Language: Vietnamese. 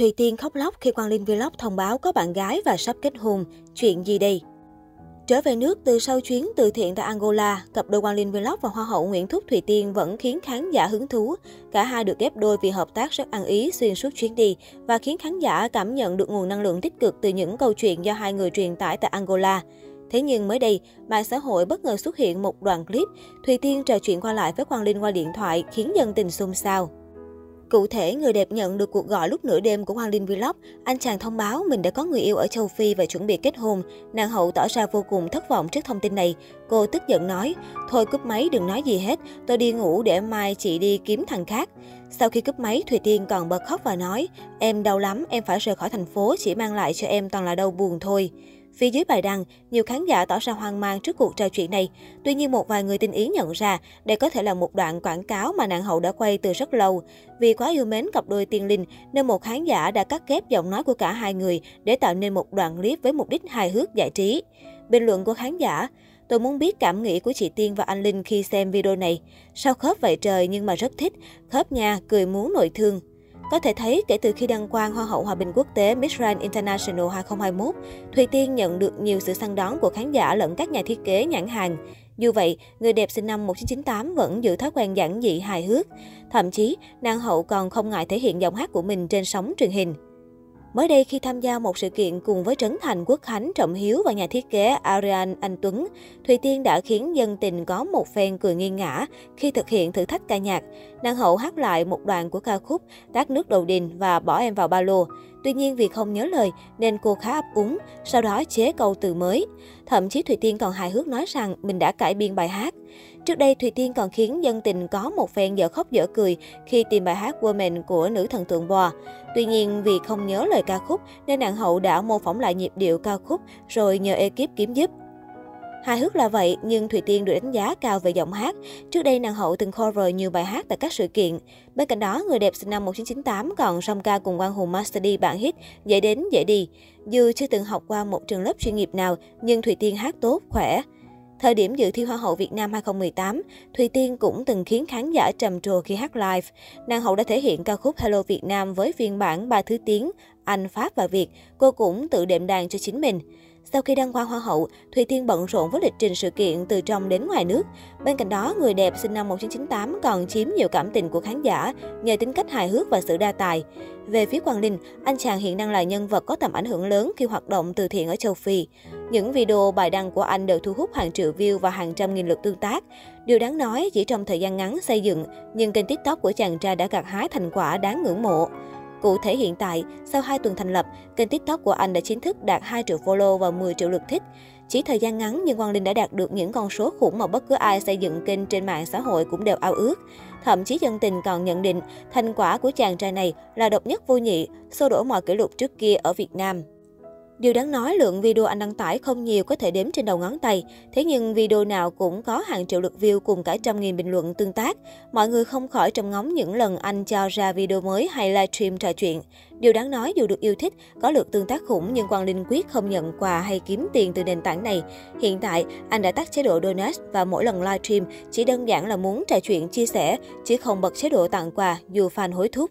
Thùy Tiên khóc lóc khi Quang Linh Vlog thông báo có bạn gái và sắp kết hôn. Chuyện gì đây? Trở về nước từ sau chuyến từ thiện tại Angola, cặp đôi Quang Linh Vlog và Hoa hậu Nguyễn Thúc Thùy Tiên vẫn khiến khán giả hứng thú. Cả hai được ghép đôi vì hợp tác rất ăn ý xuyên suốt chuyến đi và khiến khán giả cảm nhận được nguồn năng lượng tích cực từ những câu chuyện do hai người truyền tải tại Angola. Thế nhưng mới đây, mạng xã hội bất ngờ xuất hiện một đoạn clip Thùy Tiên trò chuyện qua lại với Quang Linh qua điện thoại khiến dân tình xôn xao. Cụ thể, người đẹp nhận được cuộc gọi lúc nửa đêm của Hoàng Linh Vlog. Anh chàng thông báo mình đã có người yêu ở châu Phi và chuẩn bị kết hôn. Nàng hậu tỏ ra vô cùng thất vọng trước thông tin này. Cô tức giận nói, thôi cúp máy đừng nói gì hết, tôi đi ngủ để mai chị đi kiếm thằng khác. Sau khi cúp máy, Thùy Tiên còn bật khóc và nói, em đau lắm, em phải rời khỏi thành phố, chỉ mang lại cho em toàn là đau buồn thôi. Phía dưới bài đăng, nhiều khán giả tỏ ra hoang mang trước cuộc trò chuyện này. Tuy nhiên một vài người tin ý nhận ra đây có thể là một đoạn quảng cáo mà nàng hậu đã quay từ rất lâu. Vì quá yêu mến cặp đôi tiên linh nên một khán giả đã cắt ghép giọng nói của cả hai người để tạo nên một đoạn clip với mục đích hài hước giải trí. Bình luận của khán giả Tôi muốn biết cảm nghĩ của chị Tiên và anh Linh khi xem video này. Sao khớp vậy trời nhưng mà rất thích. Khớp nha, cười muốn nội thương. Có thể thấy, kể từ khi đăng quang Hoa hậu Hòa bình quốc tế Miss Grand International 2021, Thùy Tiên nhận được nhiều sự săn đón của khán giả lẫn các nhà thiết kế nhãn hàng. Dù vậy, người đẹp sinh năm 1998 vẫn giữ thói quen giản dị hài hước. Thậm chí, nàng hậu còn không ngại thể hiện giọng hát của mình trên sóng truyền hình. Mới đây khi tham gia một sự kiện cùng với Trấn Thành Quốc Khánh, Trọng Hiếu và nhà thiết kế Arian Anh Tuấn, Thùy Tiên đã khiến dân tình có một phen cười nghiêng ngã khi thực hiện thử thách ca nhạc. Nàng hậu hát lại một đoạn của ca khúc Tát nước đầu đình và bỏ em vào ba lô. Tuy nhiên vì không nhớ lời nên cô khá ấp úng, sau đó chế câu từ mới. Thậm chí Thùy Tiên còn hài hước nói rằng mình đã cải biên bài hát. Trước đây Thùy Tiên còn khiến dân tình có một phen dở khóc dở cười khi tìm bài hát Woman của nữ thần tượng bò. Tuy nhiên vì không nhớ lời ca khúc nên nàng hậu đã mô phỏng lại nhịp điệu ca khúc rồi nhờ ekip kiếm giúp. Hài hước là vậy, nhưng Thùy Tiên được đánh giá cao về giọng hát. Trước đây nàng hậu từng cover nhiều bài hát tại các sự kiện. Bên cạnh đó, người đẹp sinh năm 1998 còn song ca cùng Quang Hùng Master D bản hit Dễ đến dễ đi. Dù chưa từng học qua một trường lớp chuyên nghiệp nào, nhưng Thùy Tiên hát tốt, khỏe. Thời điểm dự thi Hoa hậu Việt Nam 2018, Thùy Tiên cũng từng khiến khán giả trầm trồ khi hát live. Nàng hậu đã thể hiện ca khúc Hello Việt Nam với phiên bản ba thứ tiếng, Anh, Pháp và Việt. Cô cũng tự đệm đàn cho chính mình. Sau khi đăng quang Hoa hậu, Thùy Tiên bận rộn với lịch trình sự kiện từ trong đến ngoài nước. Bên cạnh đó, người đẹp sinh năm 1998 còn chiếm nhiều cảm tình của khán giả nhờ tính cách hài hước và sự đa tài. Về phía Quang Linh, anh chàng hiện đang là nhân vật có tầm ảnh hưởng lớn khi hoạt động từ thiện ở châu Phi. Những video bài đăng của anh đều thu hút hàng triệu view và hàng trăm nghìn lượt tương tác. Điều đáng nói, chỉ trong thời gian ngắn xây dựng, nhưng kênh TikTok của chàng trai đã gặt hái thành quả đáng ngưỡng mộ. Cụ thể hiện tại, sau 2 tuần thành lập, kênh TikTok của anh đã chính thức đạt 2 triệu follow và 10 triệu lượt thích. Chỉ thời gian ngắn nhưng Quang Linh đã đạt được những con số khủng mà bất cứ ai xây dựng kênh trên mạng xã hội cũng đều ao ước. Thậm chí dân tình còn nhận định thành quả của chàng trai này là độc nhất vô nhị, xô đổ mọi kỷ lục trước kia ở Việt Nam. Điều đáng nói, lượng video anh đăng tải không nhiều có thể đếm trên đầu ngón tay. Thế nhưng video nào cũng có hàng triệu lượt view cùng cả trăm nghìn bình luận tương tác. Mọi người không khỏi trầm ngóng những lần anh cho ra video mới hay livestream trò chuyện. Điều đáng nói dù được yêu thích, có lượt tương tác khủng nhưng Quang Linh quyết không nhận quà hay kiếm tiền từ nền tảng này. Hiện tại, anh đã tắt chế độ donate và mỗi lần livestream chỉ đơn giản là muốn trò chuyện chia sẻ, chứ không bật chế độ tặng quà dù fan hối thúc.